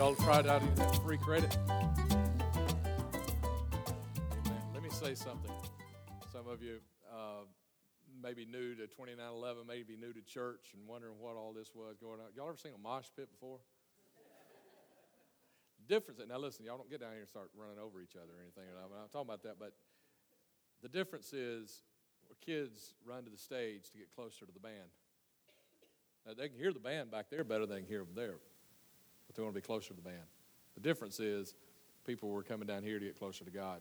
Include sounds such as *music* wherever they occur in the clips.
Y'all tried out that free credit? Let me say something. Some of you uh, may be new to 2911, maybe new to church and wondering what all this was going on. Y'all ever seen a mosh pit before? difference, now listen, y'all don't get down here and start running over each other or anything. I'm not talking about that, but the difference is kids run to the stage to get closer to the band. Now, they can hear the band back there better than they can hear them there but they want to be closer to the band. The difference is people were coming down here to get closer to God.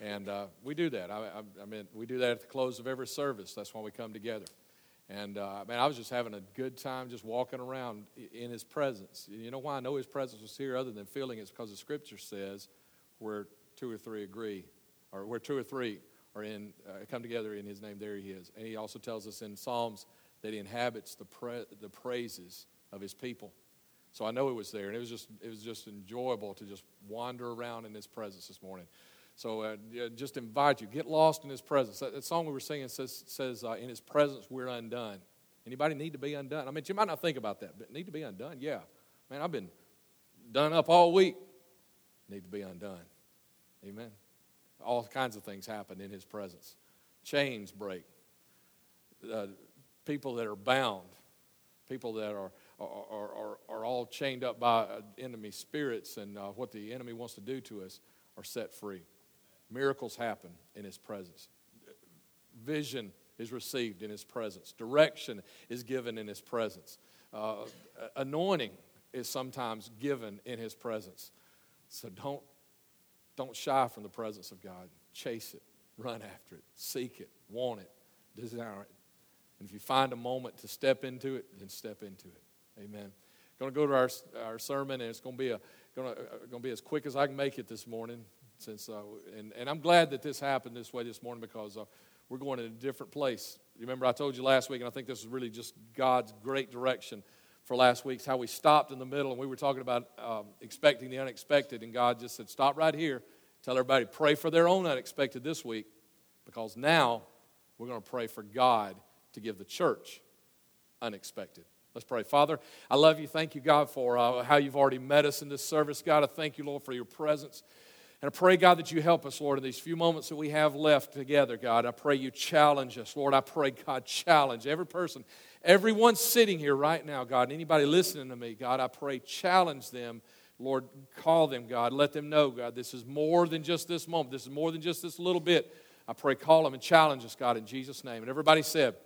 And uh, we do that. I, I, I, mean, we do that at the close of every service. That's why we come together. And uh, man, I was just having a good time just walking around in His presence. You know why I know His presence was here, other than feeling it's because the Scripture says where two or three agree, or where two or three are in uh, come together in His name, there He is. And He also tells us in Psalms that He inhabits the pra- the praises of His people. So I know it was there, and it was just it was just enjoyable to just wander around in His presence this morning. So uh, just invite you, get lost in His presence. That, that song we were singing says says uh, in His presence we're undone. Anybody need to be undone? I mean, you might not think about that, but need to be undone. Yeah, man, I've been done up all week. Need to be undone. Amen. All kinds of things happen in His presence. Chains break. Uh, people that are bound. People that are are, are, are all chained up by enemy spirits and uh, what the enemy wants to do to us are set free. Miracles happen in His presence. Vision is received in His presence. Direction is given in His presence. Uh, anointing is sometimes given in His presence. So don't, don't shy from the presence of God. Chase it, run after it, seek it, want it, desire it. And if you find a moment to step into it, then step into it. Amen. Going to go to our, our sermon, and it's going to be a going to, uh, going to be as quick as I can make it this morning. Since uh, and, and I'm glad that this happened this way this morning because uh, we're going in a different place. Remember, I told you last week, and I think this is really just God's great direction for last week's how we stopped in the middle and we were talking about um, expecting the unexpected, and God just said, Stop right here. Tell everybody, pray for their own unexpected this week because now we're going to pray for God to give the church unexpected. Let's pray. Father, I love you. Thank you, God, for uh, how you've already met us in this service. God, I thank you, Lord, for your presence. And I pray, God, that you help us, Lord, in these few moments that we have left together, God. I pray you challenge us. Lord, I pray, God, challenge every person, everyone sitting here right now, God, anybody listening to me, God, I pray challenge them. Lord, call them, God. Let them know, God, this is more than just this moment. This is more than just this little bit. I pray, call them and challenge us, God, in Jesus' name. And everybody said,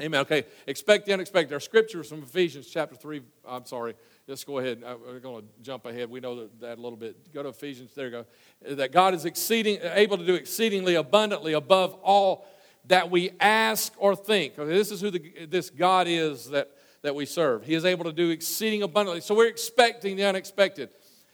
Amen. Okay, expect the unexpected. Our scripture is from Ephesians chapter 3. I'm sorry. Let's go ahead. We're going to jump ahead. We know that, a little bit. Go to Ephesians. There you go. That God is exceeding, able to do exceedingly abundantly above all that we ask or think. Okay, this is who the, this God is that, that we serve. He is able to do exceeding abundantly. So we're expecting the unexpected.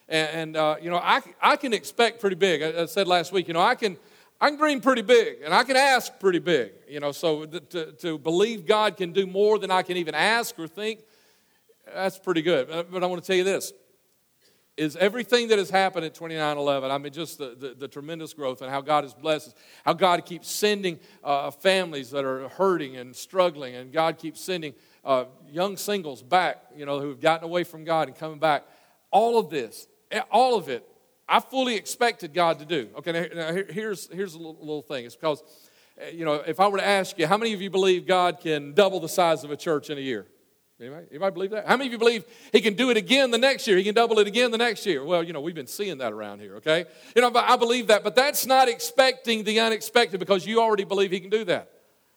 And, and uh, you know, I, I can expect pretty big. I, I said last week, you know, I can – I can dream pretty big and I can ask pretty big. You know, so to, to believe God can do more than I can even ask or think, that's pretty good. Uh, but I want to tell you this is everything that has happened at 2911 i mean just the, the, the, tremendous growth and how god has blessed us how god keeps sending uh, families that are hurting and struggling and god keeps sending uh, young singles back you know who've gotten away from god and coming back all of this all of it I fully expected God to do. Okay, now, here's, here's a little, little thing. It's because, eh, you know, if I were to ask you, how many of you believe God can double the size of a church in a year? Anybody, anybody believe that? How many of you believe He can do it again the next year? He can double it again the next year? Well, you know, we've been seeing that around here, okay? You know, I believe that, but that's not expecting the unexpected because you already believe He can do that.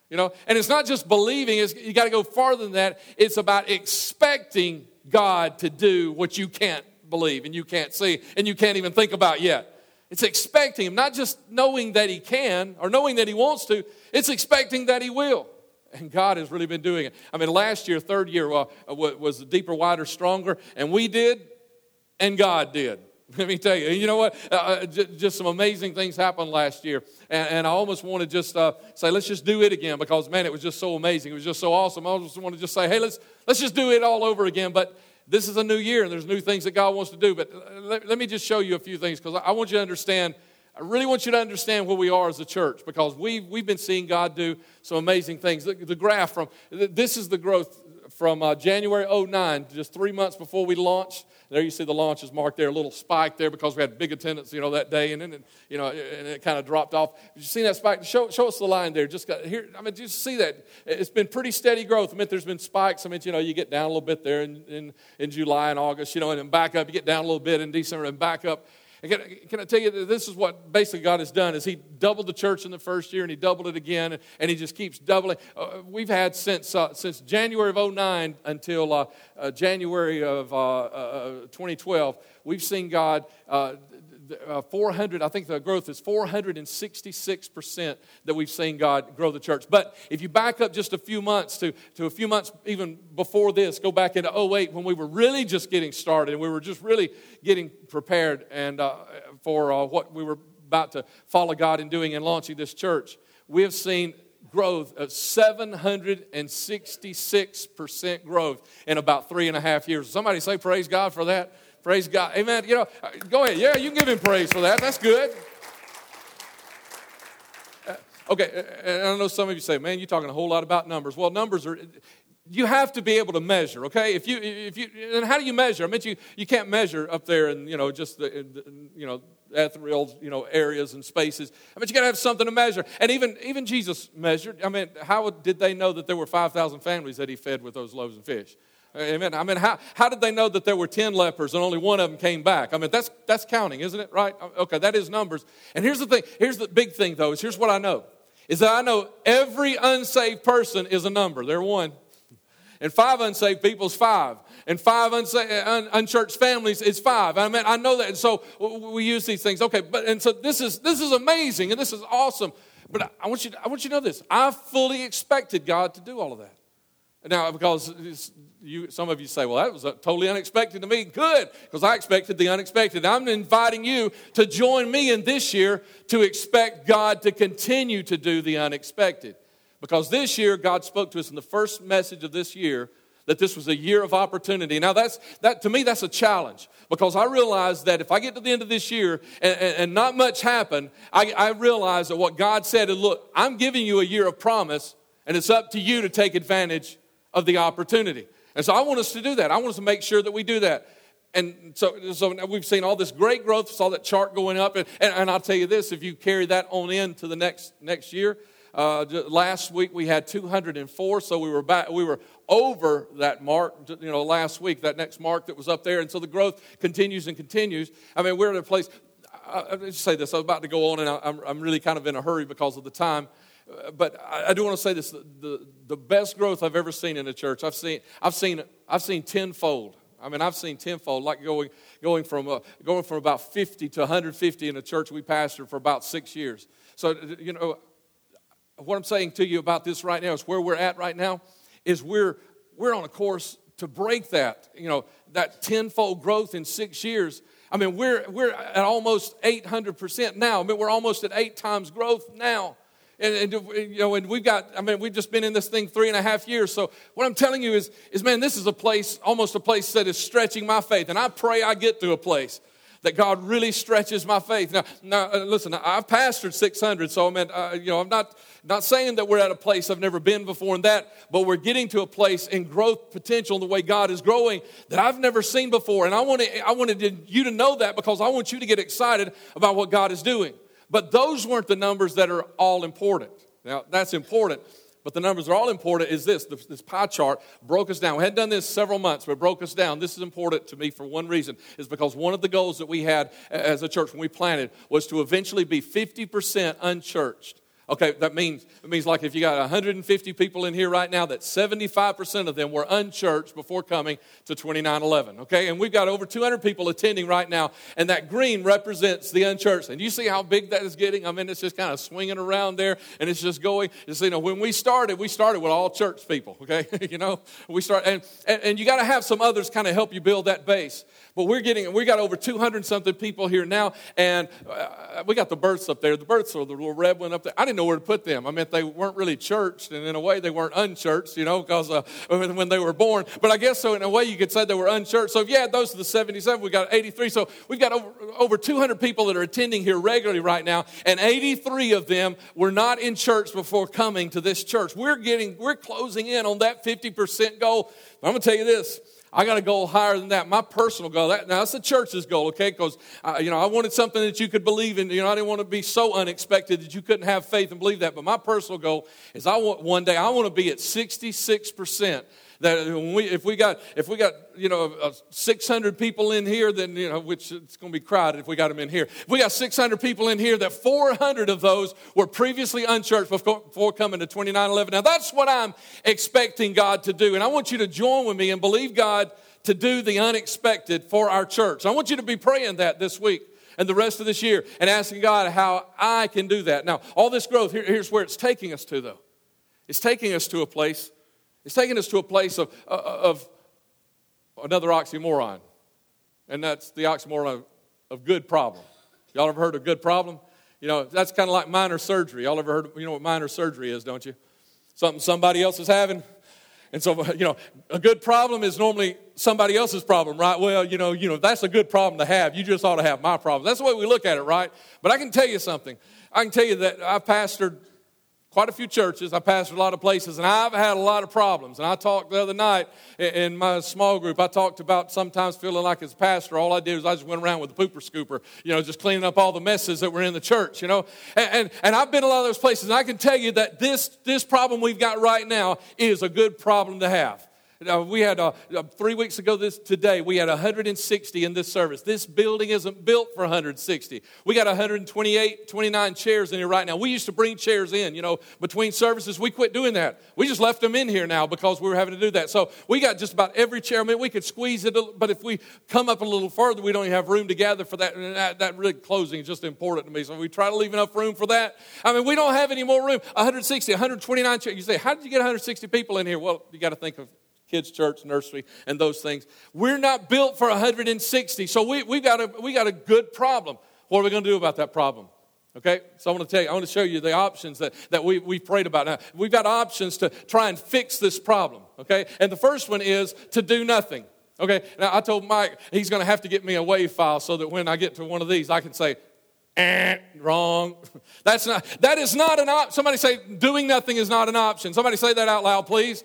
You know, and it's not just believing, it's, you got to go farther than that. It's about expecting God to do what you can't believe and you can't see and you can't even think about yet. It's expecting Him, not just knowing that He can or knowing that He wants to, it's expecting that He will. And God has really been doing it. I mean, last year, third year, uh, was deeper, wider, stronger, and we did, and God did. *laughs* Let me tell you, you know what? Uh, uh just some amazing things happened last year. And, and I almost want to just uh, say, let's just do it again because, man, it was just so amazing. It was just so awesome. I almost want to just say, hey, let's, let's just do it all over again. But this is a new year and there's new things that God wants to do. But let, let me just show you a few things because I want you to understand. I really want you to understand where we are as a church because we've, we've been seeing God do some amazing things. The, the graph from this is the growth from uh, January 09, just three months before we launched. There you see the launch is marked there, a little spike there because we had big attendance, you know, that day, and then, it, you know, and it kind of dropped off. You see that spike? Show, show us the line there. Just got here. I mean, you see that. It's been pretty steady growth. I mean, there's been spikes. I mean, you know, you get down a little bit there in, in, in July and August, you know, and then back up. You get down a little bit in December and back up. Can, can, I tell you that this is what basically God has done is he doubled the church in the first year and he doubled it again and he just keeps doubling. Uh, we've had since, uh, since January of 09 until uh, uh January of 2012, uh, uh, we've seen God uh, 400, I think the growth is 466% that we've seen God grow the church. But if you back up just a few months to, to a few months even before this, go back into 08 when we were really just getting started and we were just really getting prepared and uh, for uh, what we were about to follow God in doing and launching this church, we have seen growth of 766% growth in about three and a half years. Somebody say, Praise God for that. Praise God. Amen. You know, uh, go ahead. Yeah, you can give him praise for that. That's good. Uh, okay, and I know some of you say, man, you're talking a whole lot about numbers. Well, numbers are, you have to be able to measure, okay? If you, if you, and how do you measure? I mean, you, you can't measure up there in, you know, just the, the you know, ethereal, you know, areas and spaces. I mean, you got to have something to measure. And even, even Jesus measured. I mean, how did they know that there were 5,000 families that he fed with those loaves and fish? Amen. I mean, how, how did they know that there were 10 lepers and only one of them came back? I mean, that's, that's counting, isn't it? Right? Okay, that is numbers. And here's the thing here's the big thing, though, is here's what I know is that I know every unsaved person is a number. They're one. And five unsaved people is five. And five unsaved, un, unchurched families is five. I mean, I know that. And so we use these things. Okay, but and so this is this is amazing and this is awesome. But I want you to, I want you to know this. I fully expected God to do all of that. Now, because you, some of you say, well, that was uh, totally unexpected to me. Good, because I expected the unexpected. I'm inviting you to join me in this year to expect God to continue to do the unexpected. Because this year, God spoke to us in the first message of this year that this was a year of opportunity. Now, that's, that, to me, that's a challenge because I realize that if I get to the end of this year and, and, and not much happened, I, I realize that what God said is, look, I'm giving you a year of promise, and it's up to you to take advantage of the opportunity. And so I want us to do that. I want us to make sure that we do that. And so, so we've seen all this great growth, saw that chart going up. And, and, and I'll tell you this if you carry that on in to the next, next year, uh, last week we had 204, so we were back, we were over that mark, you know, last week, that next mark that was up there. And so the growth continues and continues. I mean, we're at a place, I, I just say this, I was about to go on and I, I'm, I'm really kind of in a hurry because of the time but I, do want to say this: the, the, the best growth I've ever seen in a church, I've seen, I've seen, I've seen tenfold. I mean, I've seen tenfold, like going, going from uh, going from about 50 to 150 in a church we pastored for about six years. So, you know, what I'm saying to you about this right now is where we're at right now is we're we're on a course to break that. You know, that tenfold growth in six years. I mean, we're we're at almost 800 percent now. I mean, we're almost at eight times growth now. And, and, you know, and we've got, I mean, we've just been in this thing three and a half years. So what I'm telling you is, is man, this is a place, almost a place that is stretching my faith. And I pray I get to a place that God really stretches my faith. Now, now uh, listen, I've pastored 600, so I mean, uh, you know, I'm not not saying that we're at a place I've never been before in that, but we're getting to a place in growth potential in the way God is growing that I've never seen before. And I wanted, I wanted you to know that because I want you to get excited about what God is doing. But those weren't the numbers that are all important. Now, that's important, but the numbers are all important is this this pie chart broke us down. We hadn't done this several months, but broke us down. This is important to me for one reason is because one of the goals that we had as a church when we planted was to eventually be 50% unchurched. Okay, that means it means like if you got 150 people in here right now, that 75% of them were unchurched before coming to 2911. Okay, and we've got over 200 people attending right now, and that green represents the unchurched. And you see how big that is getting? I mean, it's just kind of swinging around there, and it's just going. It's, you know, when we started, we started with all church people. Okay, *laughs* you know, we start, and and, and you got to have some others kind of help you build that base. But we're getting, we got over 200 something people here now, and uh, we got the births up there. The births are the little red one up there. I didn't know where to put them. I mean, they weren't really churched, and in a way, they weren't unchurched, you know, because uh, when they were born. But I guess so, in a way, you could say they were unchurched. So add those to the 77, we got 83. So we've got over, over 200 people that are attending here regularly right now, and 83 of them were not in church before coming to this church. We're getting, we're closing in on that 50% goal. But I'm going to tell you this I got a goal higher than that. My personal goal. That, now, that's the church's goal, okay? Because, uh, you know, I wanted something that you could believe in. You know, I didn't want to be so unexpected that you couldn't have faith and believe that. But my personal goal is I want one day, I want to be at 66% that we, if we got if we got you know uh, 600 people in here then you know which it's going to be crowded if we got them in here. If we got 600 people in here that 400 of those were previously unchurched before, before coming to 2911 now that's what i'm expecting god to do and i want you to join with me and believe god to do the unexpected for our church. I want you to be praying that this week and the rest of this year and asking god how i can do that. Now all this growth here, here's where it's taking us to though. It's taking us to a place it's taking us to a place of, uh, of another oxymoron, and that's the oxymoron of, of good problem. Y'all ever heard of good problem? You know, that's kind of like minor surgery. Y'all ever heard, you know what minor surgery is, don't you? Something somebody else is having. And so, *laughs* you know, a good problem is normally somebody else's problem, right? Well, you know, you know, that's a good problem to have. You just ought to have my problem. That's the way we look at it, right? But I can tell you something. I can tell you that I've pastored quite a few churches. I pastored a lot of places, and I've had a lot of problems. And I talked the other night in my small group. I talked about sometimes feeling like as a pastor, all I did was I just went around with a pooper scooper, you know, just cleaning up all the messes that were in the church, you know. And, and, and I've been a lot of those places, and I can tell you that this, this problem we've got right now is a good problem to have. We had uh, three weeks ago this today we had 160 in this service. This building isn't built for 160 we got 128 29 chairs in here right now. We used to bring chairs in you know between services. We quit doing that. We just left them in here now because we were having to do that. So we got just about every chair. I mean we could squeeze it but if we come up a little further we don't have room to gather for that. And that, that really closing is just important to me. So we try to leave enough room for that. I mean we don't have any more room. 160 129 chairs. You say how did you get 160 people in here? Well you got to think of kids' church, nursery, and those things. We're not built for 160, so we, we, got, a, we got a good problem. What are we going to do about that problem? Okay, so I want to tell you, I want to show you the options that, that we, we prayed about. Now, we've got options to try and fix this problem, okay? And the first one is to do nothing. Okay, now I told Mike he's going to have to get me a WAV file so that when I get to one of these, I can say, eh, wrong. That's not, that is not an option. Somebody say, doing nothing is not an option. Somebody say that out loud, please.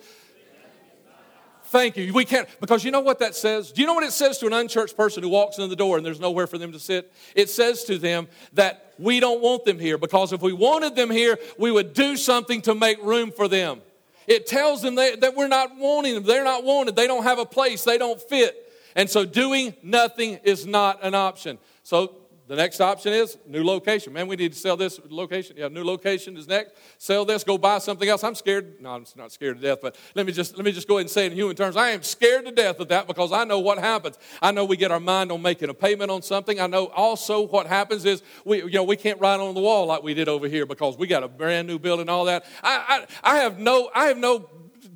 Thank you. We can't, because you know what that says? Do you know what it says to an unchurched person who walks in the door and there's nowhere for them to sit? It says to them that we don't want them here because if we wanted them here, we would do something to make room for them. It tells them that we're not wanting them. They're not wanted. They don't have a place. They don't fit. And so doing nothing is not an option. So the next option is new location. Man, we need to sell this location. Yeah, new location is next. Sell this, go buy something else. I'm scared. No, I'm not scared to death, but let me just let me just go ahead and say in human terms. I am scared to death of that because I know what happens. I know we get our mind on making a payment on something. I know also what happens is we you know we can't write on the wall like we did over here because we got a brand new building, all that. I I, I have no I have no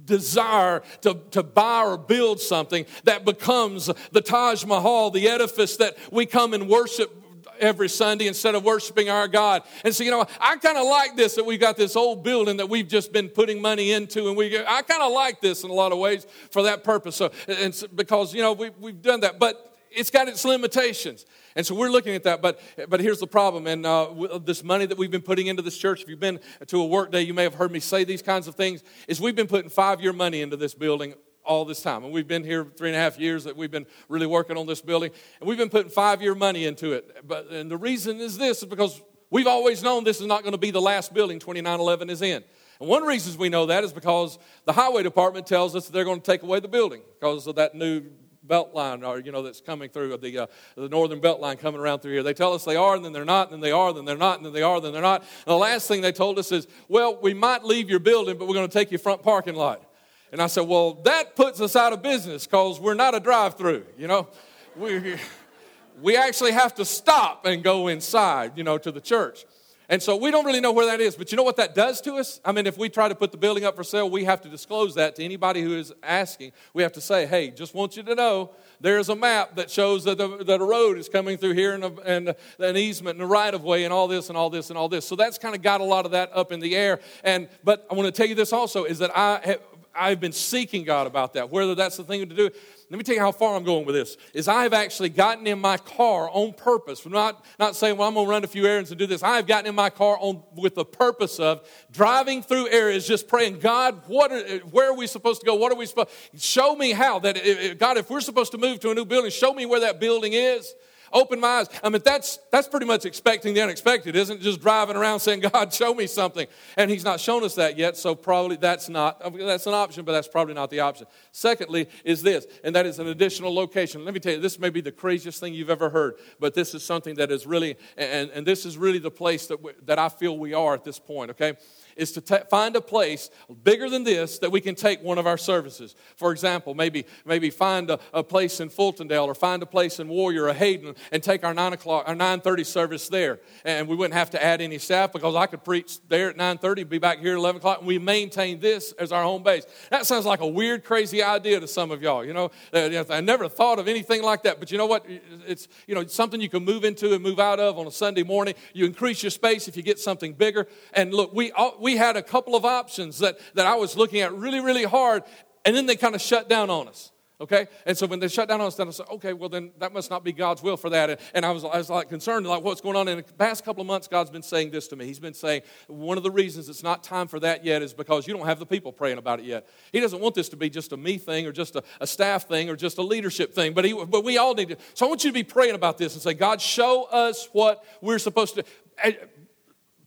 desire to, to buy or build something that becomes the Taj Mahal, the edifice that we come and worship every Sunday instead of worshiping our God. And so, you know, I kind of like this that we've got this old building that we've just been putting money into, and we I kind of like this in a lot of ways for that purpose. So, and so, because you know we, we've done that, but it's got its limitations. And so we're looking at that, but, but here's the problem. And uh, this money that we've been putting into this church, if you've been to a work day, you may have heard me say these kinds of things, is we've been putting five year money into this building all this time. And we've been here three and a half years that we've been really working on this building. And we've been putting five year money into it. But, and the reason is this is because we've always known this is not going to be the last building 2911 is in. And one reasons we know that is because the highway department tells us they're going to take away the building because of that new belt line or you know that's coming through the uh, the northern belt line coming around through here they tell us they are and then they're not and then they are and then they're not and then they are and then they're not and the last thing they told us is well we might leave your building but we're going to take your front parking lot and I said, Well, that puts us out of business because we're not a drive through, you know. We, we actually have to stop and go inside, you know, to the church. And so we don't really know where that is. But you know what that does to us? I mean, if we try to put the building up for sale, we have to disclose that to anybody who is asking. We have to say, hey, just want you to know there's a map that shows that, the, that a road is coming through here and, a, and an easement and a right of way and all this and all this and all this. So that's kind of got a lot of that up in the air. And but I want to tell you this also is that I have, I've been seeking God about that, whether that's the thing to do. Let me tell you how far I'm going with this. Is I have actually gotten in my car on purpose. I'm not, not saying, well, I'm going to run a few errands and do this. I have gotten in my car on, with the purpose of driving through areas, just praying, God, what are, where are we supposed to go? What are we supposed Show me how. That God, if we're supposed to move to a new building, show me where that building is open my eyes. I mean, that's, that's pretty much expecting the unexpected, isn't it? Just driving around saying, God, show me something. And He's not shown us that yet, so probably that's not, uh, that's an option, but that's probably not the option. Secondly, is this, and that is an additional location. Let me tell you, this may be the craziest thing you've ever heard, but this is something that is really, and, and this is really the place that, we, that I feel we are at this point, okay? Is to t- find a place bigger than this that we can take one of our services. For example, maybe, maybe find a, a place in Fultondale or find a place in Warrior or Hayden and take our 9 o'clock, our 9.30 service there. And we wouldn't have to add any staff because I could preach there at 9.30, be back here at 11 o'clock, and we maintain this as our home base. That sounds like a weird, crazy idea to some of y'all, you know. Uh, I never thought of anything like that, but you know what? It's, you know, something you can move into and move out of on a Sunday morning. You increase your space if you get something bigger. And look, we, all, we had a couple of options that, that I was looking at really, really hard, and then they kind of shut down on us. Okay? And so when they shut down on us, then I said, okay, well, then that must not be God's will for that. And, and I, was, I was like concerned, like what's going on. In the past couple of months, God's been saying this to me. He's been saying, one of the reasons it's not time for that yet is because you don't have the people praying about it yet. He doesn't want this to be just a me thing or just a, a staff thing or just a leadership thing, but, he, but we all need to. So I want you to be praying about this and say, God, show us what we're supposed to eh,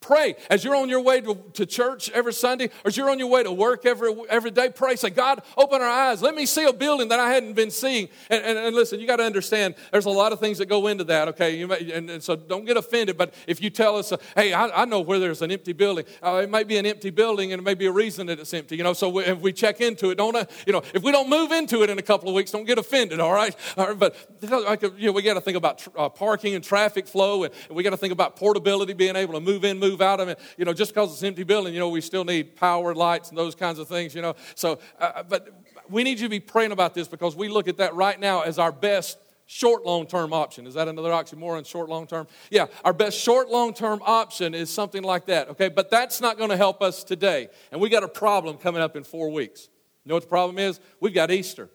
Pray as you're on your way to, to church every Sunday, or as you're on your way to work every, every day. Pray, say, God, open our eyes. Let me see a building that I hadn't been seeing. And, and, and listen, you got to understand, there's a lot of things that go into that, okay? May, and, and, so don't get offended, but if you tell us, uh, hey, I, I, know where there's an empty building, uh, it might be an empty building and it may be a reason that it's empty, you know? So we, if we check into it, don't, uh, you know, if we don't move into it in a couple of weeks, don't get offended, all right? All right but, you know, we got to think about uh, parking and traffic flow, and, and we got to think about portability, being able to move in, move out of it. You know, just because it's an empty building, you know, we still need power, lights, and those kinds of things, you know. So, uh, but we need you to be praying about this because we look at that right now as our best short long term option. Is that another oxymoron, short long term? Yeah, our best short long term option is something like that, okay? But that's not going to help us today. And we got a problem coming up in four weeks. You know what the problem is? We've got Easter.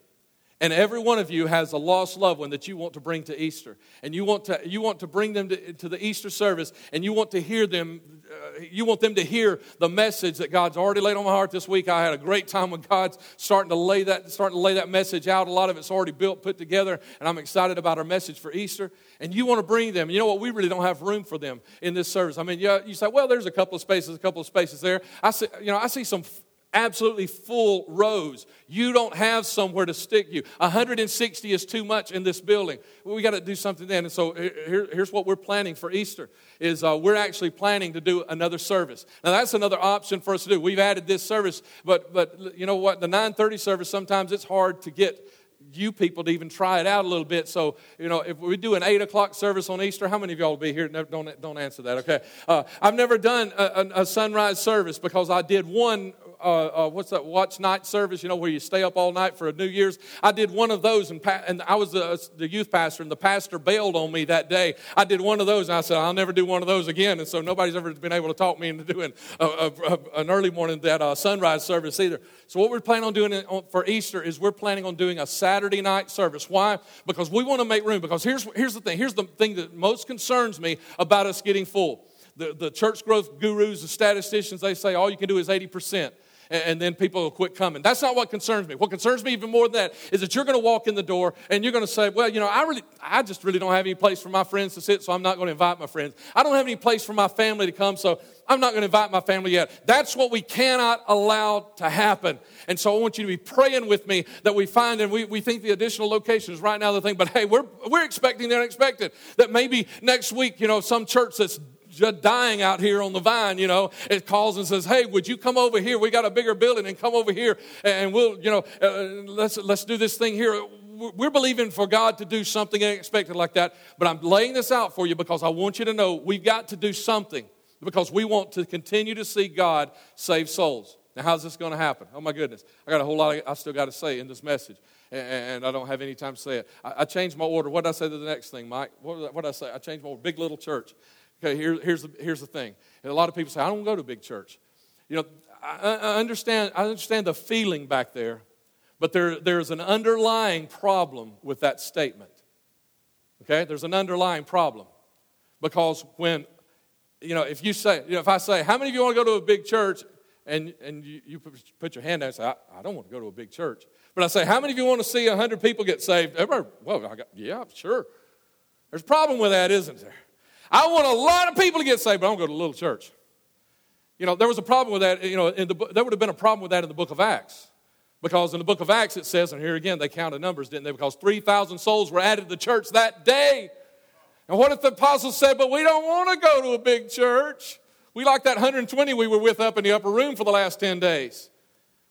And every one of you has a lost loved one that you want to bring to Easter. And you want to, you want to bring them to, to the Easter service, and you want to hear them uh, you want them to hear the message that God's already laid on my heart this week. I had a great time when God's starting to lay that, starting to lay that message out. A lot of it's already built, put together, and I'm excited about our message for Easter. And you want to bring them. You know what? We really don't have room for them in this service. I mean, yeah, you say, well, there's a couple of spaces, a couple of spaces there. I see, you know, I see some absolutely full rows. You don't have somewhere to stick you. 160 is too much in this building. We got to do something then. And so here, here's what we're planning for Easter is uh, we're actually planning to do another service. Now that's another option for us to do. We've added this service, but but you know what? The 9:30 service sometimes it's hard to get you people to even try it out a little bit. So, you know, if we do an 8 o'clock service on Easter, how many of y'all will be here? Don't, don't answer that, okay? Uh, I've never done a, a, a, sunrise service because I did one uh, uh, what's that watch night service, you know, where you stay up all night for a New Year's. I did one of those, and, pa- and I was the, the youth pastor, and the pastor bailed on me that day. I did one of those, and I said, I'll never do one of those again. And so nobody's ever been able to talk me into doing a, a, a, an early morning, that uh, sunrise service either. So what we're planning on doing for Easter is we're planning on doing a Saturday night service. Why? Because we want to make room. Because here's, here's the thing. Here's the thing that most concerns me about us getting full. The, the church growth gurus, the statisticians, they say all you can do is 80% and then people will quit coming. That's not what concerns me. What concerns me even more than that is that you're going to walk in the door and you're going to say, well, you know, I really, I just really don't have any place for my friends to sit, so I'm not going to invite my friends. I don't have any place for my family to come, so I'm not going to invite my family yet. That's what we cannot allow to happen. And so I want you to be praying with me that we find, and we, we think the additional location is right now the thing, but hey, we're, we're expecting the unexpected. That maybe next week, you know, some church that's dying out here on the vine, you know, it calls and says, "Hey, would you come over here? We got a bigger building, and come over here, and we'll, you know, uh, let's let's do this thing here." We're believing for God to do something unexpected like that, but I'm laying this out for you because I want you to know we've got to do something. because we want to continue to see God save souls. Now, how's this going to happen? Oh, my goodness. I got a whole lot of, I still got to say in this message, and, I don't have any time to say it. I, changed my order. What did I say to the next thing, Mike? What did I, I say? I changed my order. Big little church. Okay, here, here's, the, here's the thing. And a lot of people say, I don't go to a big church. You know, I, I, understand, I understand the feeling back there, but there, there's an underlying problem with that statement. Okay, there's an underlying problem. Because when, you know, if you say, you know, if I say, how many of you want to go to a big church? And, and you, you put your hand down and say, I, I don't want to go to a big church. But I say, how many of you want to see 100 people get saved? Everybody, well, I got, yeah, sure. There's a problem with that, isn't there? I want a lot of people to get saved, but I don't go to a little church. You know, there was a problem with that. You know, in the, there would have been a problem with that in the book of Acts. Because in the book of Acts it says, and here again they counted numbers, didn't they? Because 3,000 souls were added to the church that day. And what if the apostles said, but we don't want to go to a big church? We like that 120 we were with up in the upper room for the last 10 days.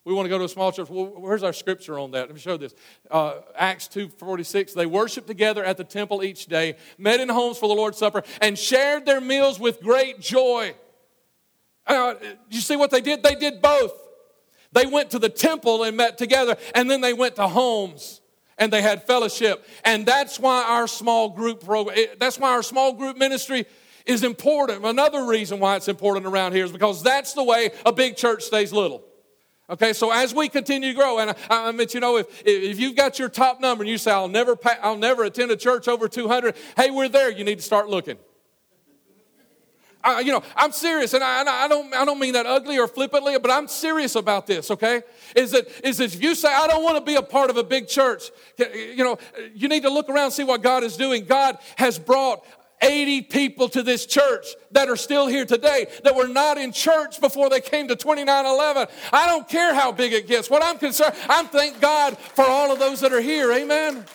We want to go to a small church. Well, where's our scripture on that? Let me show this. Uh, Acts 2.46, they worshiped together at the temple each day, met in homes for the Lord's Supper, and shared their meals with great joy. Uh, you see what they did? They did both. They went to the temple and met together, and then they went to homes and they had fellowship. And that's why our small group program, eh, that's why our small group ministry is important. Another reason why it's important around here is because that's the way a big church stays little. Okay, so as we continue to grow, and I, I mean, you know, if, if you've got your top number and you say, I'll never, I'll never attend a church over 200, hey, we're there. You need to start looking. You know, I'm serious, and I, I, don't, I don't mean that ugly or flippantly, but I'm serious about this. Okay, is that is that if you say I don't want to be a part of a big church, you know, you need to look around and see what God is doing. God has brought 80 people to this church that are still here today that were not in church before they came to 2911. I don't care how big it gets. What I'm concerned, I'm thank God for all of those that are here. Amen.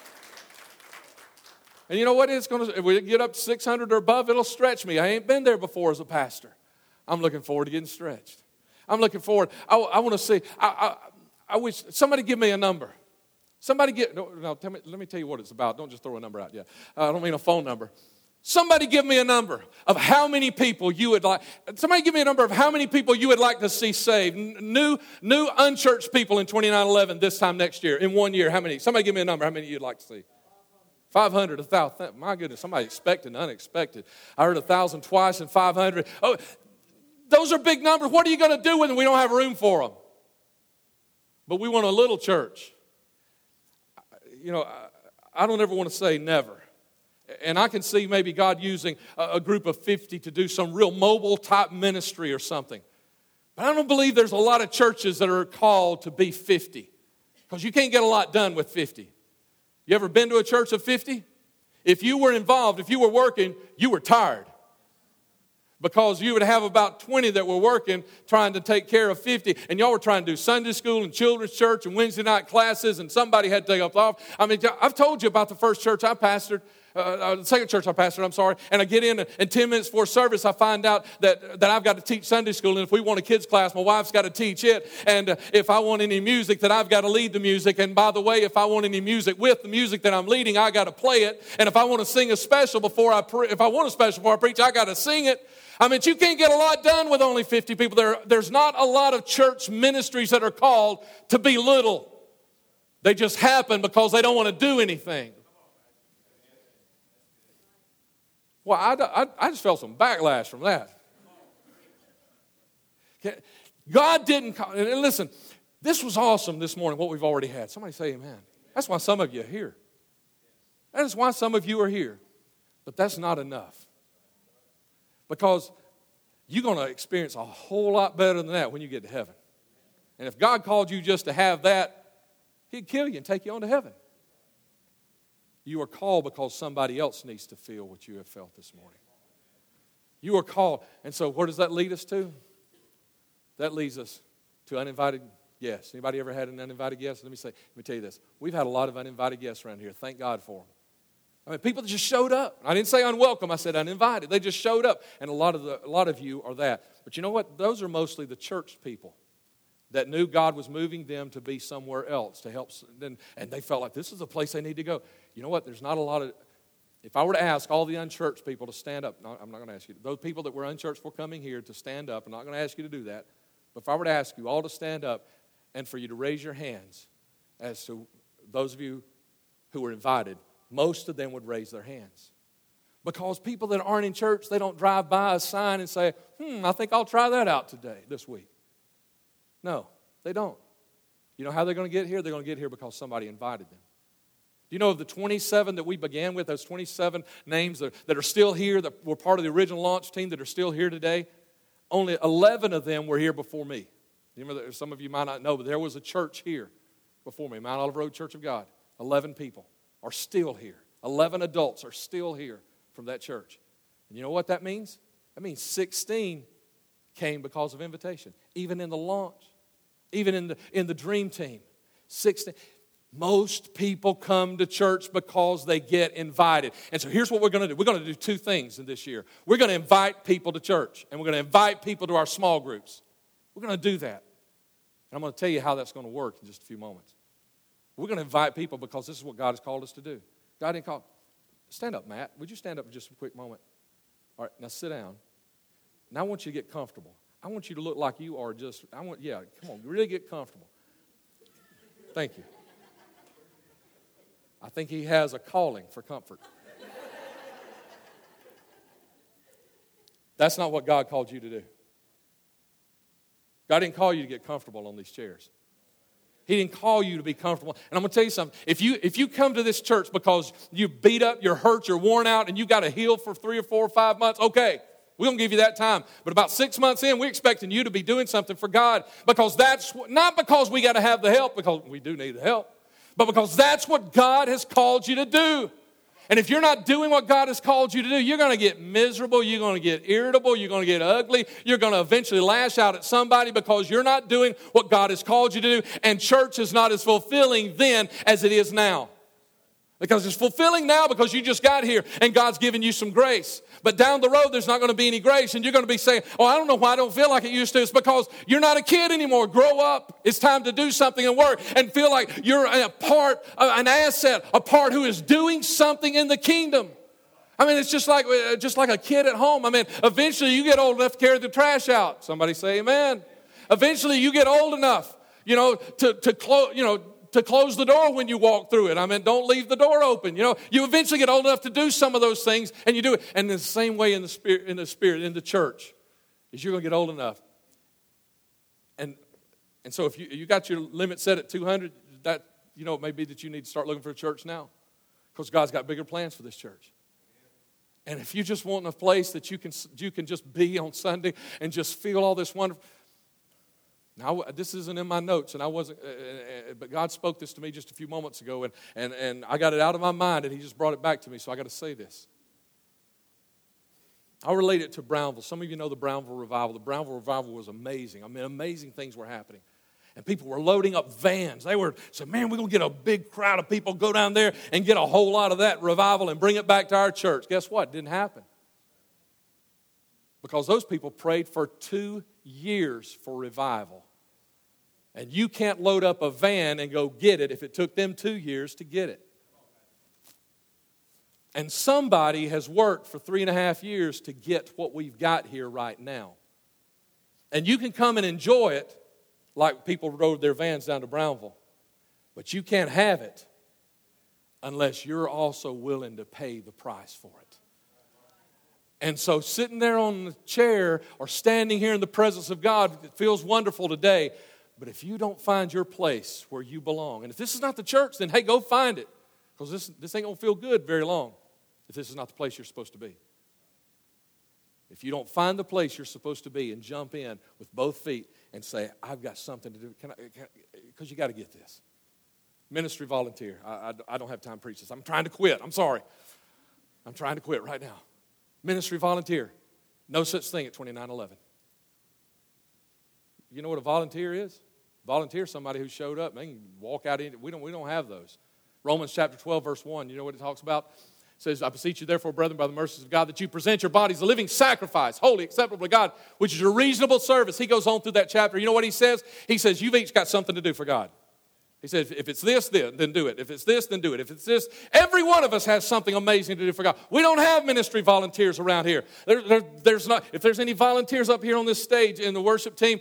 And you know what? It's going to, if we get up to 600 or above, it'll stretch me. I ain't been there before as a pastor. I'm looking forward to getting stretched. I'm looking forward. I, I want to see, I, I, I, wish, somebody give me a number. Somebody get, no, no tell me, let me tell you what it's about. Don't just throw a number out yet. Uh, I don't mean a phone number. Somebody give me a number of how many people you would like. Somebody give me a number of how many people you would like to see saved. New, new unchurched people in 2911 this time next year, in one year. How many? Somebody give me a number. How many you'd like to see? 500, 1,000. My goodness, somebody expected and unexpected. I heard 1,000 twice and 500. Oh, those are big numbers. What are you going to do with them? We don't have room for them. But we want a little church. You know, I don't ever want to say never. And I can see maybe God using a group of 50 to do some real mobile type ministry or something. But I don't believe there's a lot of churches that are called to be 50 because you can't get a lot done with 50. You ever been to a church of 50? If you were involved, if you were working, you were tired. Because you would have about 20 that were working trying to take care of 50, and y'all were trying to do Sunday school and children's church and Wednesday night classes, and somebody had to take off. I mean, I've told you about the first church I pastored uh, uh, the second church I pastored, I'm sorry, and I get in, and 10 minutes before service, I find out that, that I've got to teach Sunday school, and if we want a kids' class, my wife's got to teach it, and uh, if I want any music, that I've got to lead the music, and by the way, if I want any music with the music that I'm leading, I got to play it, and if I want to sing a special before I, pre- if I want a special before I preach, I got to sing it. I mean, you can't get a lot done with only 50 people. There, there's not a lot of church ministries that are called to be little. They just happen because they don't want to do anything. Well, I, I, I just felt some backlash from that. God didn't, and listen, this was awesome this morning, what we've already had. Somebody say amen. That's why some of you are here. That is why some of you are here. But that's not enough. Because you're going to experience a whole lot better than that when you get to heaven. And if God called you just to have that, He'd kill you and take you on to heaven. You are called because somebody else needs to feel what you have felt this morning. You are called. And so where does that lead us to? That leads us to uninvited guests. Anybody ever had an uninvited guest? Let me say, let me tell you this. We've had a lot of uninvited guests around here. Thank God for them. I mean, people just showed up. I didn't say unwelcome. I said uninvited. They just showed up, and a lot of the, a lot of you are that. But you know what? Those are mostly the church people that knew God was moving them to be somewhere else to help. And, and they felt like this is the place they need to go. You know what? There's not a lot of, if I were to ask all the unchurched people to stand up, I'm not going to ask you, those people that were unchurched for coming here to stand up, I'm not going to ask you to do that. But if I were to ask you all to stand up and for you to raise your hands as to those of you who were invited, most of them would raise their hands. Because people that aren't in church, they don't drive by a sign and say, hmm, I think I'll try that out today, this week. No, they don't. You know how they're going to get here? They're going to get here because somebody invited them. Do you know of the 27 that we began with, those 27 names that, that are still here, that were part of the original launch team that are still here today? Only 11 of them were here before me. You remember some of you might not know, but there was a church here before me, Mount Olive Road Church of God. 11 people are still here. 11 adults are still here from that church. And you know what that means? That means 16 came because of invitation, even in the launch, even in the, in the dream team. 16. Most people come to church because they get invited. And so here's what we're going to do we're going to do two things in this year. We're going to invite people to church, and we're going to invite people to our small groups. We're going to do that. And I'm going to tell you how that's going to work in just a few moments. We're going to invite people because this is what God has called us to do. God didn't call. Stand up, Matt. Would you stand up for just a quick moment? All right, now sit down. Now I want you to get comfortable. I want you to look like you are just, I want, yeah, come on, really get comfortable. Thank you. I think he has a calling for comfort. That's not what God called you to do. God didn't call you to get comfortable on these chairs. He didn't call you to be comfortable. And I'm going to tell you something. If you, if you come to this church because you beat up, you're hurt, you're worn out, and you got to heal for three or four or five months, okay, we're going to give you that time. But about six months in, we're expecting you to be doing something for God because that's not because we got to have the help, because we do need the help, but because that's what God has called you to do. And if you're not doing what God has called you to do, you're going to get miserable, you're going to get irritable, you're going to get ugly, you're going to eventually lash out at somebody because you're not doing what God has called you to do. And church is not as fulfilling then as it is now. Because it's fulfilling now because you just got here and God's given you some grace. But down the road, there's not going to be any grace, and you're going to be saying, Oh, I don't know why I don't feel like it used to. It's because you're not a kid anymore. Grow up. It's time to do something and work and feel like you're a part, an asset, a part who is doing something in the kingdom. I mean, it's just like, uh, just like a kid at home. I mean, eventually you get old enough to carry the trash out. Somebody say amen. Eventually you get old enough, you know, to, to close, you know, to close the door when you walk through it. I mean, don't leave the door open. You know, you eventually get old enough to do some of those things, and you do it. And the same way in the spirit, in the spirit, in the church, is you're going to get old enough. And and so if you you got your limit set at 200, that you know it may be that you need to start looking for a church now, because God's got bigger plans for this church. And if you just want a place that you can you can just be on Sunday and just feel all this wonderful now, this isn't in my notes, and I wasn't, uh, uh, uh, but God spoke this to me just a few moments ago, and, and, and I got it out of my mind, and He just brought it back to me, so I got to say this. I'll relate it to Brownville. Some of you know the Brownville revival. The Brownville revival was amazing. I mean, amazing things were happening. And people were loading up vans. They were saying, man, we're going to get a big crowd of people, go down there and get a whole lot of that revival and bring it back to our church. Guess what? It didn't happen. Because those people prayed for two years for revival. And you can't load up a van and go get it if it took them two years to get it. And somebody has worked for three and a half years to get what we've got here right now. And you can come and enjoy it like people rode their vans down to Brownville, but you can't have it unless you're also willing to pay the price for it. And so, sitting there on the chair or standing here in the presence of God, it feels wonderful today. But if you don't find your place where you belong, and if this is not the church, then hey, go find it. Because this, this ain't going to feel good very long if this is not the place you're supposed to be. If you don't find the place you're supposed to be and jump in with both feet and say, I've got something to do, because you got to get this. Ministry volunteer. I, I, I don't have time to preach this. I'm trying to quit. I'm sorry. I'm trying to quit right now. Ministry volunteer. No such thing at 2911. You know what a volunteer is? Volunteer somebody who showed up. They can walk out. In, we don't. We don't have those. Romans chapter 12, verse 1. You know what it talks about? It says, I beseech you, therefore, brethren, by the mercies of God, that you present your bodies a living sacrifice, holy, acceptable to God, which is a reasonable service. He goes on through that chapter. You know what he says? He says, You've each got something to do for God. He said, if it's this, then, then do it. If it's this, then do it. If it's this, every one of us has something amazing to do for God. We don't have ministry volunteers around here. There, there, there's not, if there's any volunteers up here on this stage in the worship team,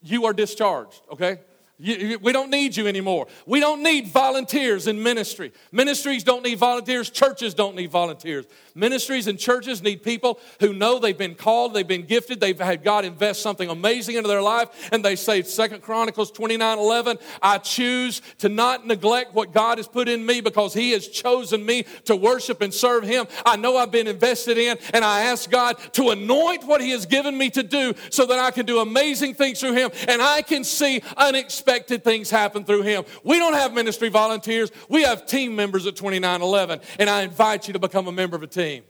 you are discharged, okay? You, we don't need you anymore. We don't need volunteers in ministry. Ministries don't need volunteers. Churches don't need volunteers. Ministries and churches need people who know they've been called, they've been gifted, they've had God invest something amazing into their life, and they say, Second Chronicles 29 11, I choose to not neglect what God has put in me because He has chosen me to worship and serve Him. I know I've been invested in, and I ask God to anoint what He has given me to do so that I can do amazing things through Him and I can see unexpected things happen through Him. We don't have ministry volunteers, we have team members at 2911, and I invite you to become a member of a team.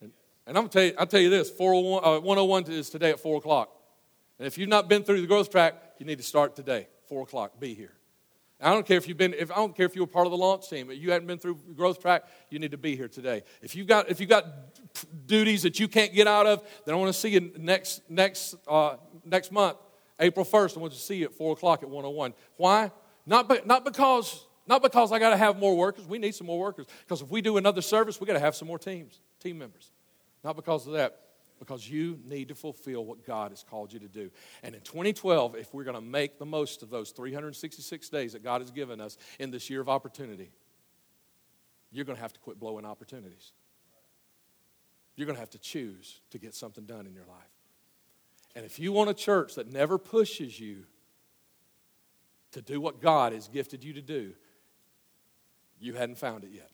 And, I'm gonna tell you, I'll tell you this: 401, uh, 101 is today at four o'clock. And if you've not been through the growth track, you need to start today, four o'clock. Be here. I don't care if you've been. If I don't care if you were part of the launch team. If you hadn't been through growth track, you need to be here today. If you've got if you've got duties that you can't get out of, then I want to see you next next uh, next month, April first. I want to see you at four o'clock at 101. Why? Not be, not because not because I got to have more workers. We need some more workers. Because if we do another service, we got to have some more teams, team members. Not because of that, because you need to fulfill what God has called you to do. And in 2012, if we're going to make the most of those 366 days that God has given us in this year of opportunity, you're going to have to quit blowing opportunities. You're going to have to choose to get something done in your life. And if you want a church that never pushes you to do what God has gifted you to do, you hadn't found it yet.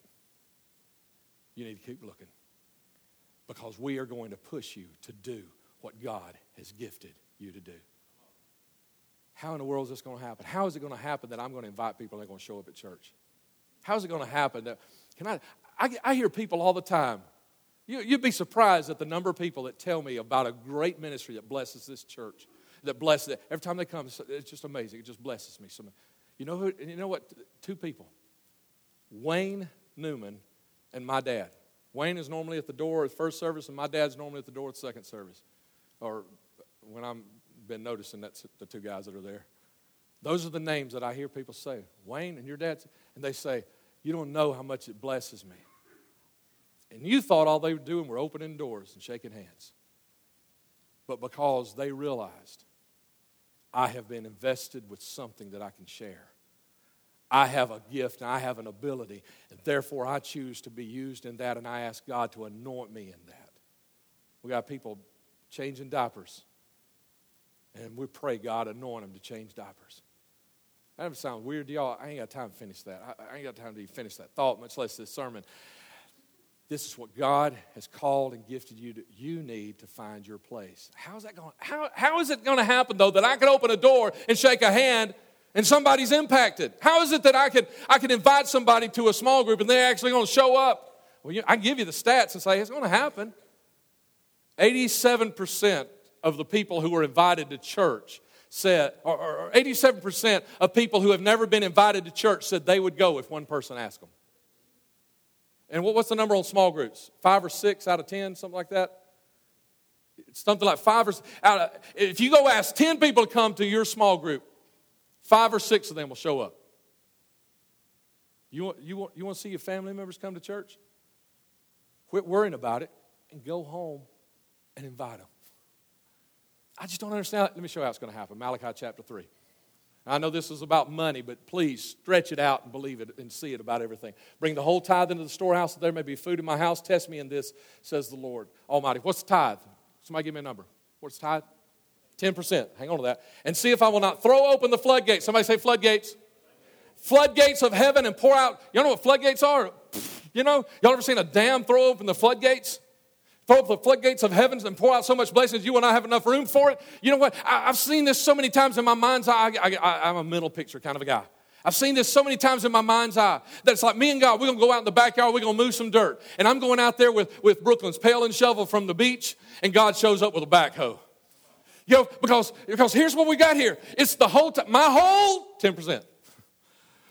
You need to keep looking because we are going to push you to do what God has gifted you to do. How in the world is this going to happen? How is it going to happen that I'm going to invite people and they're going to show up at church? How is it going to happen that, can I, I, I hear people all the time. You, you'd be surprised at the number of people that tell me about a great ministry that blesses this church, that blesses it. Every time they come, it's just amazing. It just blesses me. So, you know who, you know what? Two people. Wayne Newman and my dad. Wayne is normally at the door at first service, and my dad's normally at the door at second service. Or when I've been noticing, that's the two guys that are there. Those are the names that I hear people say. Wayne and your dad, and they say, You don't know how much it blesses me. And you thought all they were doing were opening doors and shaking hands. But because they realized I have been invested with something that I can share I have a gift and I have an ability, and therefore I choose to be used in that, and I ask God to anoint me in that. We got people changing diapers, and we pray God anoint them to change diapers. That sounds weird to y'all. I ain't got time to finish that. I, ain't got time to finish that thought, much less this sermon. This is what God has called and gifted you to. You need to find your place. How's that going? How, how is it going to happen though that I can open a door and shake a hand and somebody's impacted. How is it that I could, I could invite somebody to a small group and they're actually going to show up? Well, you, I give you the stats and say it's going to happen. 87% of the people who were invited to church said, or, or 87% of people who have never been invited to church said they would go if one person asked them. And what, what's the number on small groups? Five or six out of 10, something like that? something like five or out of, if you go ask 10 people to come to your small group, Five or six of them will show up. You want, you want, you want to see your family members come to church? Quit worrying about it and go home and invite them. I just don't understand. Let me show you how it's going to happen. Malachi chapter 3. I know this is about money, but please stretch it out and believe it and see it about everything. Bring the whole tithe into the storehouse that there may be food in my house. Test me in this, says the Lord Almighty. What's the tithe? Somebody give me a number. What's tithe? 10%. Hang on to that. And see if I will not throw open the floodgates. Somebody say floodgates. Floodgates of heaven and pour out. You know what floodgates are? You know, y'all ever seen a dam throw open the floodgates? Throw up the floodgates of heavens and pour out so much blessings you will not have enough room for it. You know what? I, have seen this so many times in my mind's eye. I, I, I'm a mental picture kind of a guy. I've seen this so many times in my mind's eye that it's like me and God, we're gonna go out in the backyard, we're gonna move some dirt. And I'm going out there with, with Brooklyn's pail and shovel from the beach, and God shows up with a backhoe. You know, because, because here's what we got here. It's the whole time, my whole 10%.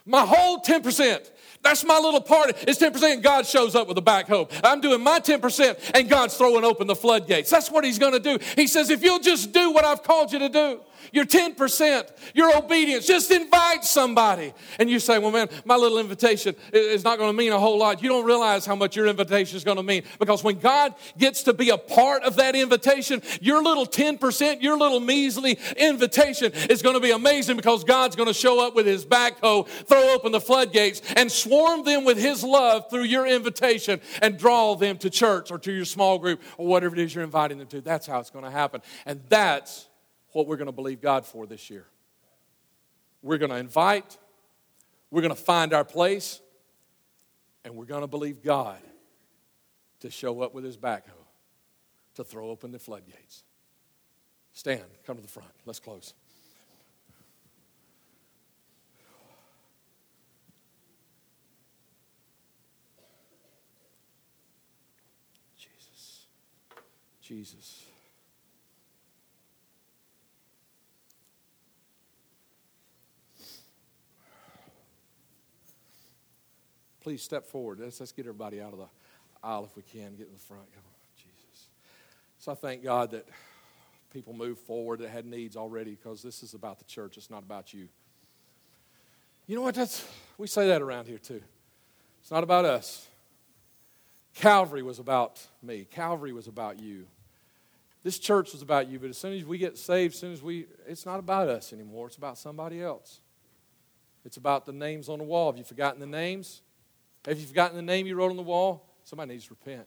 My whole 10%. That's my little part. It's 10%. God shows up with a backhoe. I'm doing my 10%, and God's throwing open the floodgates. That's what He's going to do. He says, if you'll just do what I've called you to do, your 10%, your obedience. Just invite somebody. And you say, well, man, my little invitation is not going to mean a whole lot. You don't realize how much your invitation is going to mean. Because when God gets to be a part of that invitation, your little 10%, your little measly invitation is going to be amazing because God's going to show up with his backhoe, throw open the floodgates, and swarm them with his love through your invitation and draw them to church or to your small group or whatever it is you're inviting them to. That's how it's going to happen. And that's what we're going to believe God for this year. We're going to invite, we're going to find our place, and we're going to believe God to show up with his backhoe to throw open the floodgates. Stand, come to the front. Let's close. Jesus. Jesus. Please step forward. Let's, let's get everybody out of the aisle if we can. Get in the front. Come on, Jesus. So I thank God that people move forward that had needs already because this is about the church. It's not about you. You know what? That's we say that around here too. It's not about us. Calvary was about me. Calvary was about you. This church was about you, but as soon as we get saved, as soon as we, it's not about us anymore. It's about somebody else. It's about the names on the wall. Have you forgotten the names? Have you forgotten the name you wrote on the wall? Somebody needs to repent.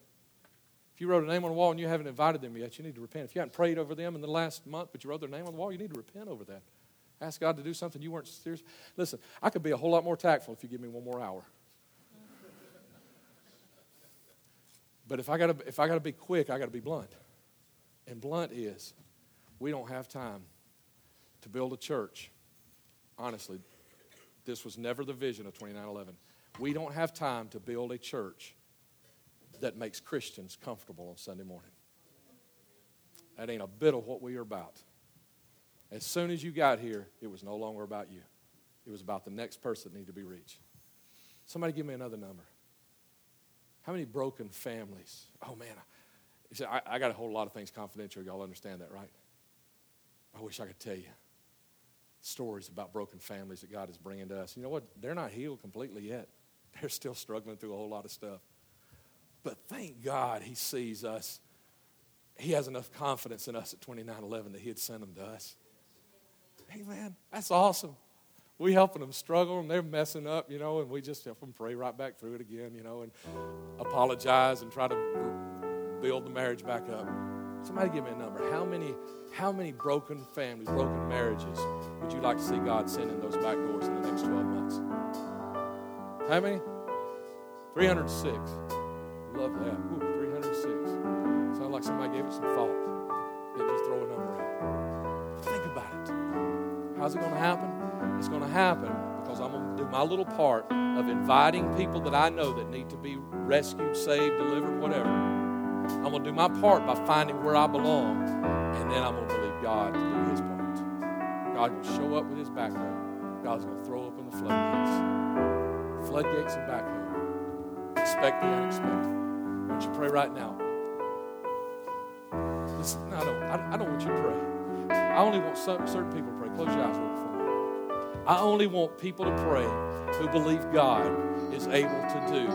If you wrote a name on the wall and you haven't invited them yet, you need to repent. If you haven't prayed over them in the last month, but you wrote their name on the wall, you need to repent over that. Ask God to do something you weren't serious. Listen, I could be a whole lot more tactful if you give me one more hour. But if I gotta if I gotta be quick, I gotta be blunt. And blunt is we don't have time to build a church. Honestly, this was never the vision of 2911. We don't have time to build a church that makes Christians comfortable on Sunday morning. That ain't a bit of what we are about. As soon as you got here, it was no longer about you. It was about the next person that needed to be reached. Somebody give me another number. How many broken families? Oh man, see, I, I got a whole lot of things confidential. Y'all understand that, right? I wish I could tell you stories about broken families that God is bringing to us. You know what? They're not healed completely yet. *laughs* They're still struggling through a whole lot of stuff. But thank God he sees us. He has enough confidence in us at 2911 that he'd send them to us. Hey, man, that's awesome. We helping them struggle and they're messing up, you know, and we just help them pray right back through it again, you know, and apologize and try to build the marriage back up. Somebody give me a number. How many, how many broken families, broken marriages would you like to see God send in those back doors in the next 12 months? How many? 306. Love that. Ooh, 306. Sounds like somebody gave it some thought. Didn't just throw a number out. Think about it. How's it going to happen? It's going to happen because I'm going to do my little part of inviting people that I know that need to be rescued, saved, delivered, whatever. I'm going to do my part by finding where I belong, and then I'm going to believe God to do His part. God will show up with His backhoe. God's going to throw open the floodgates floodgates and back home. Expect the unexpected. Won't you pray right now? Listen, I don't, I, I don't want you to pray. I only want some, certain people to pray. Close your eyes real quick. I only want people to pray who believe God is able to do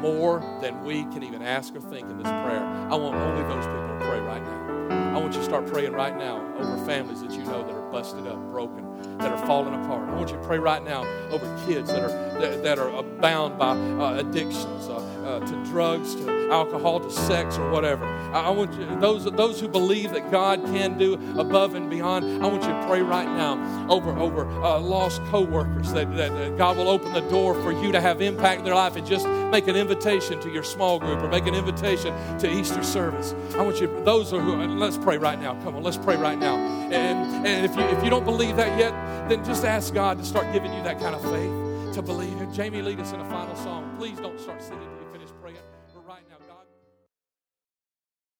more than we can even ask or think in this prayer. I want only those people to pray right now. I want you to start praying right now over families that you know that are busted up, broken, that are falling apart. I want you to pray right now over kids that are that, that are bound by uh, addictions uh, uh, to drugs, to alcohol, to sex, or whatever. I, want you those those who believe that God can do above and beyond. I want you to pray right now over over uh, lost coworkers that, that, that God will open the door for you to have impact in their life and just make an invitation to your small group or make an invitation to Easter service. I want you those who let's pray right now. Come on, let's pray right now. And and if you if you don't believe that yet, then just ask God to start giving you that kind of faith to believe. Jamie, lead us in a final song. Please don't start singing.